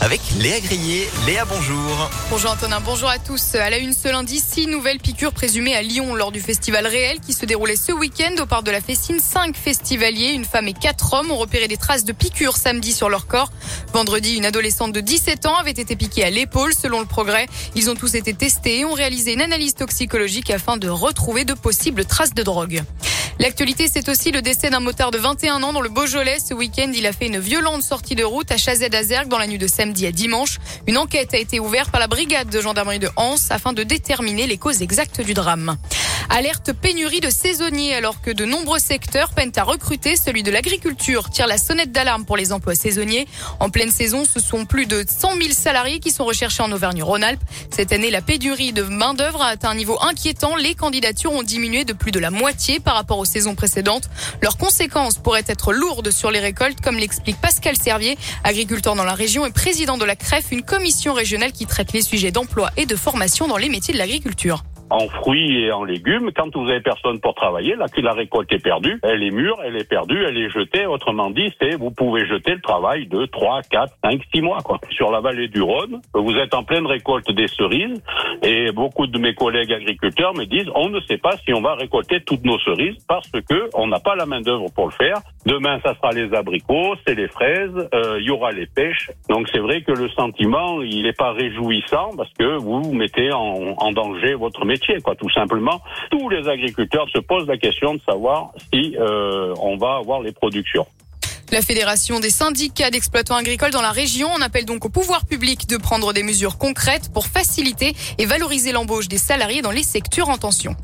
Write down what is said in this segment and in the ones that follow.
avec Léa Grillet. Léa, bonjour. Bonjour Antonin, bonjour à tous. À la une ce lundi, six nouvelles piqûres présumées à Lyon lors du festival réel qui se déroulait ce week-end au parc de la Fessine. Cinq festivaliers, une femme et quatre hommes ont repéré des traces de piqûres samedi sur leur corps. Vendredi, une adolescente de 17 ans avait été piquée à l'épaule selon le progrès. Ils ont tous été testés et ont réalisé une analyse toxicologique afin de retrouver de possibles traces de drogue. L'actualité, c'est aussi le décès d'un motard de 21 ans dans le Beaujolais. Ce week-end, il a fait une violente sortie de route à Chazet-Azergue dans la nuit de samedi à dimanche. Une enquête a été ouverte par la brigade de gendarmerie de Anse afin de déterminer les causes exactes du drame. Alerte pénurie de saisonniers alors que de nombreux secteurs peinent à recruter. Celui de l'agriculture tire la sonnette d'alarme pour les emplois saisonniers. En pleine saison, ce sont plus de 100 000 salariés qui sont recherchés en Auvergne-Rhône-Alpes. Cette année, la pénurie de main-d'œuvre a atteint un niveau inquiétant. Les candidatures ont diminué de plus de la moitié par rapport aux saisons précédentes. Leurs conséquences pourraient être lourdes sur les récoltes, comme l'explique Pascal Servier, agriculteur dans la région et président de la CREF, une commission régionale qui traite les sujets d'emploi et de formation dans les métiers de l'agriculture en fruits et en légumes, quand vous avez personne pour travailler, là, la récolte est perdue, elle est mûre, elle est perdue, elle est jetée. Autrement dit, c'est vous pouvez jeter le travail de 3, 4, 5, 6 mois. Quoi. Sur la vallée du Rhône, vous êtes en pleine récolte des cerises et beaucoup de mes collègues agriculteurs me disent on ne sait pas si on va récolter toutes nos cerises parce que on n'a pas la main d'œuvre pour le faire. Demain, ça sera les abricots, c'est les fraises, euh, il y aura les pêches. Donc c'est vrai que le sentiment, il n'est pas réjouissant parce que vous mettez en, en danger votre métier tout simplement. Tous les agriculteurs se posent la question de savoir si euh, on va avoir les productions. La Fédération des syndicats d'exploitants agricoles dans la région en appelle donc au pouvoir public de prendre des mesures concrètes pour faciliter et valoriser l'embauche des salariés dans les secteurs en tension.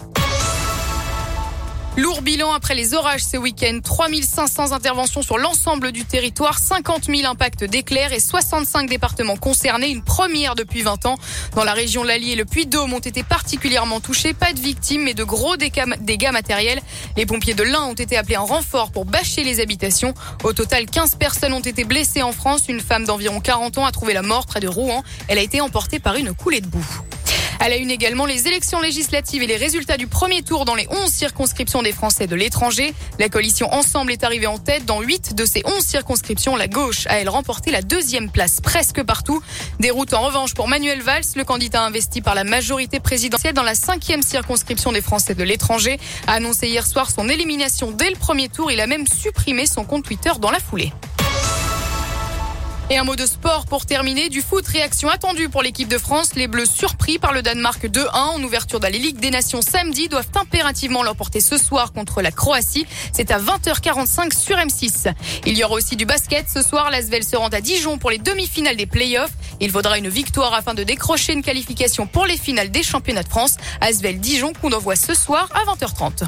Lourd bilan après les orages ce week-end. 3500 interventions sur l'ensemble du territoire, 50 000 impacts d'éclairs et 65 départements concernés. Une première depuis 20 ans. Dans la région l'Allier et le Puy-de-Dôme ont été particulièrement touchés. Pas de victimes, mais de gros dégâts matériels. Les pompiers de l'Ain ont été appelés en renfort pour bâcher les habitations. Au total, 15 personnes ont été blessées en France. Une femme d'environ 40 ans a trouvé la mort près de Rouen. Elle a été emportée par une coulée de boue. À la une également, les élections législatives et les résultats du premier tour dans les 11 circonscriptions des Français de l'étranger. La coalition Ensemble est arrivée en tête dans 8 de ces 11 circonscriptions. La gauche a, elle, remporté la deuxième place presque partout. Des routes en revanche pour Manuel Valls, le candidat investi par la majorité présidentielle dans la cinquième circonscription des Français de l'étranger, a annoncé hier soir son élimination dès le premier tour. Il a même supprimé son compte Twitter dans la foulée. Et un mot de sport pour terminer. Du foot, réaction attendue pour l'équipe de France. Les Bleus surpris par le Danemark 2-1 en ouverture de la Ligue des Nations samedi doivent impérativement l'emporter ce soir contre la Croatie. C'est à 20h45 sur M6. Il y aura aussi du basket. Ce soir, l'Asvel se rend à Dijon pour les demi-finales des playoffs. Il faudra une victoire afin de décrocher une qualification pour les finales des championnats de France. Asvel Dijon qu'on envoie ce soir à 20h30.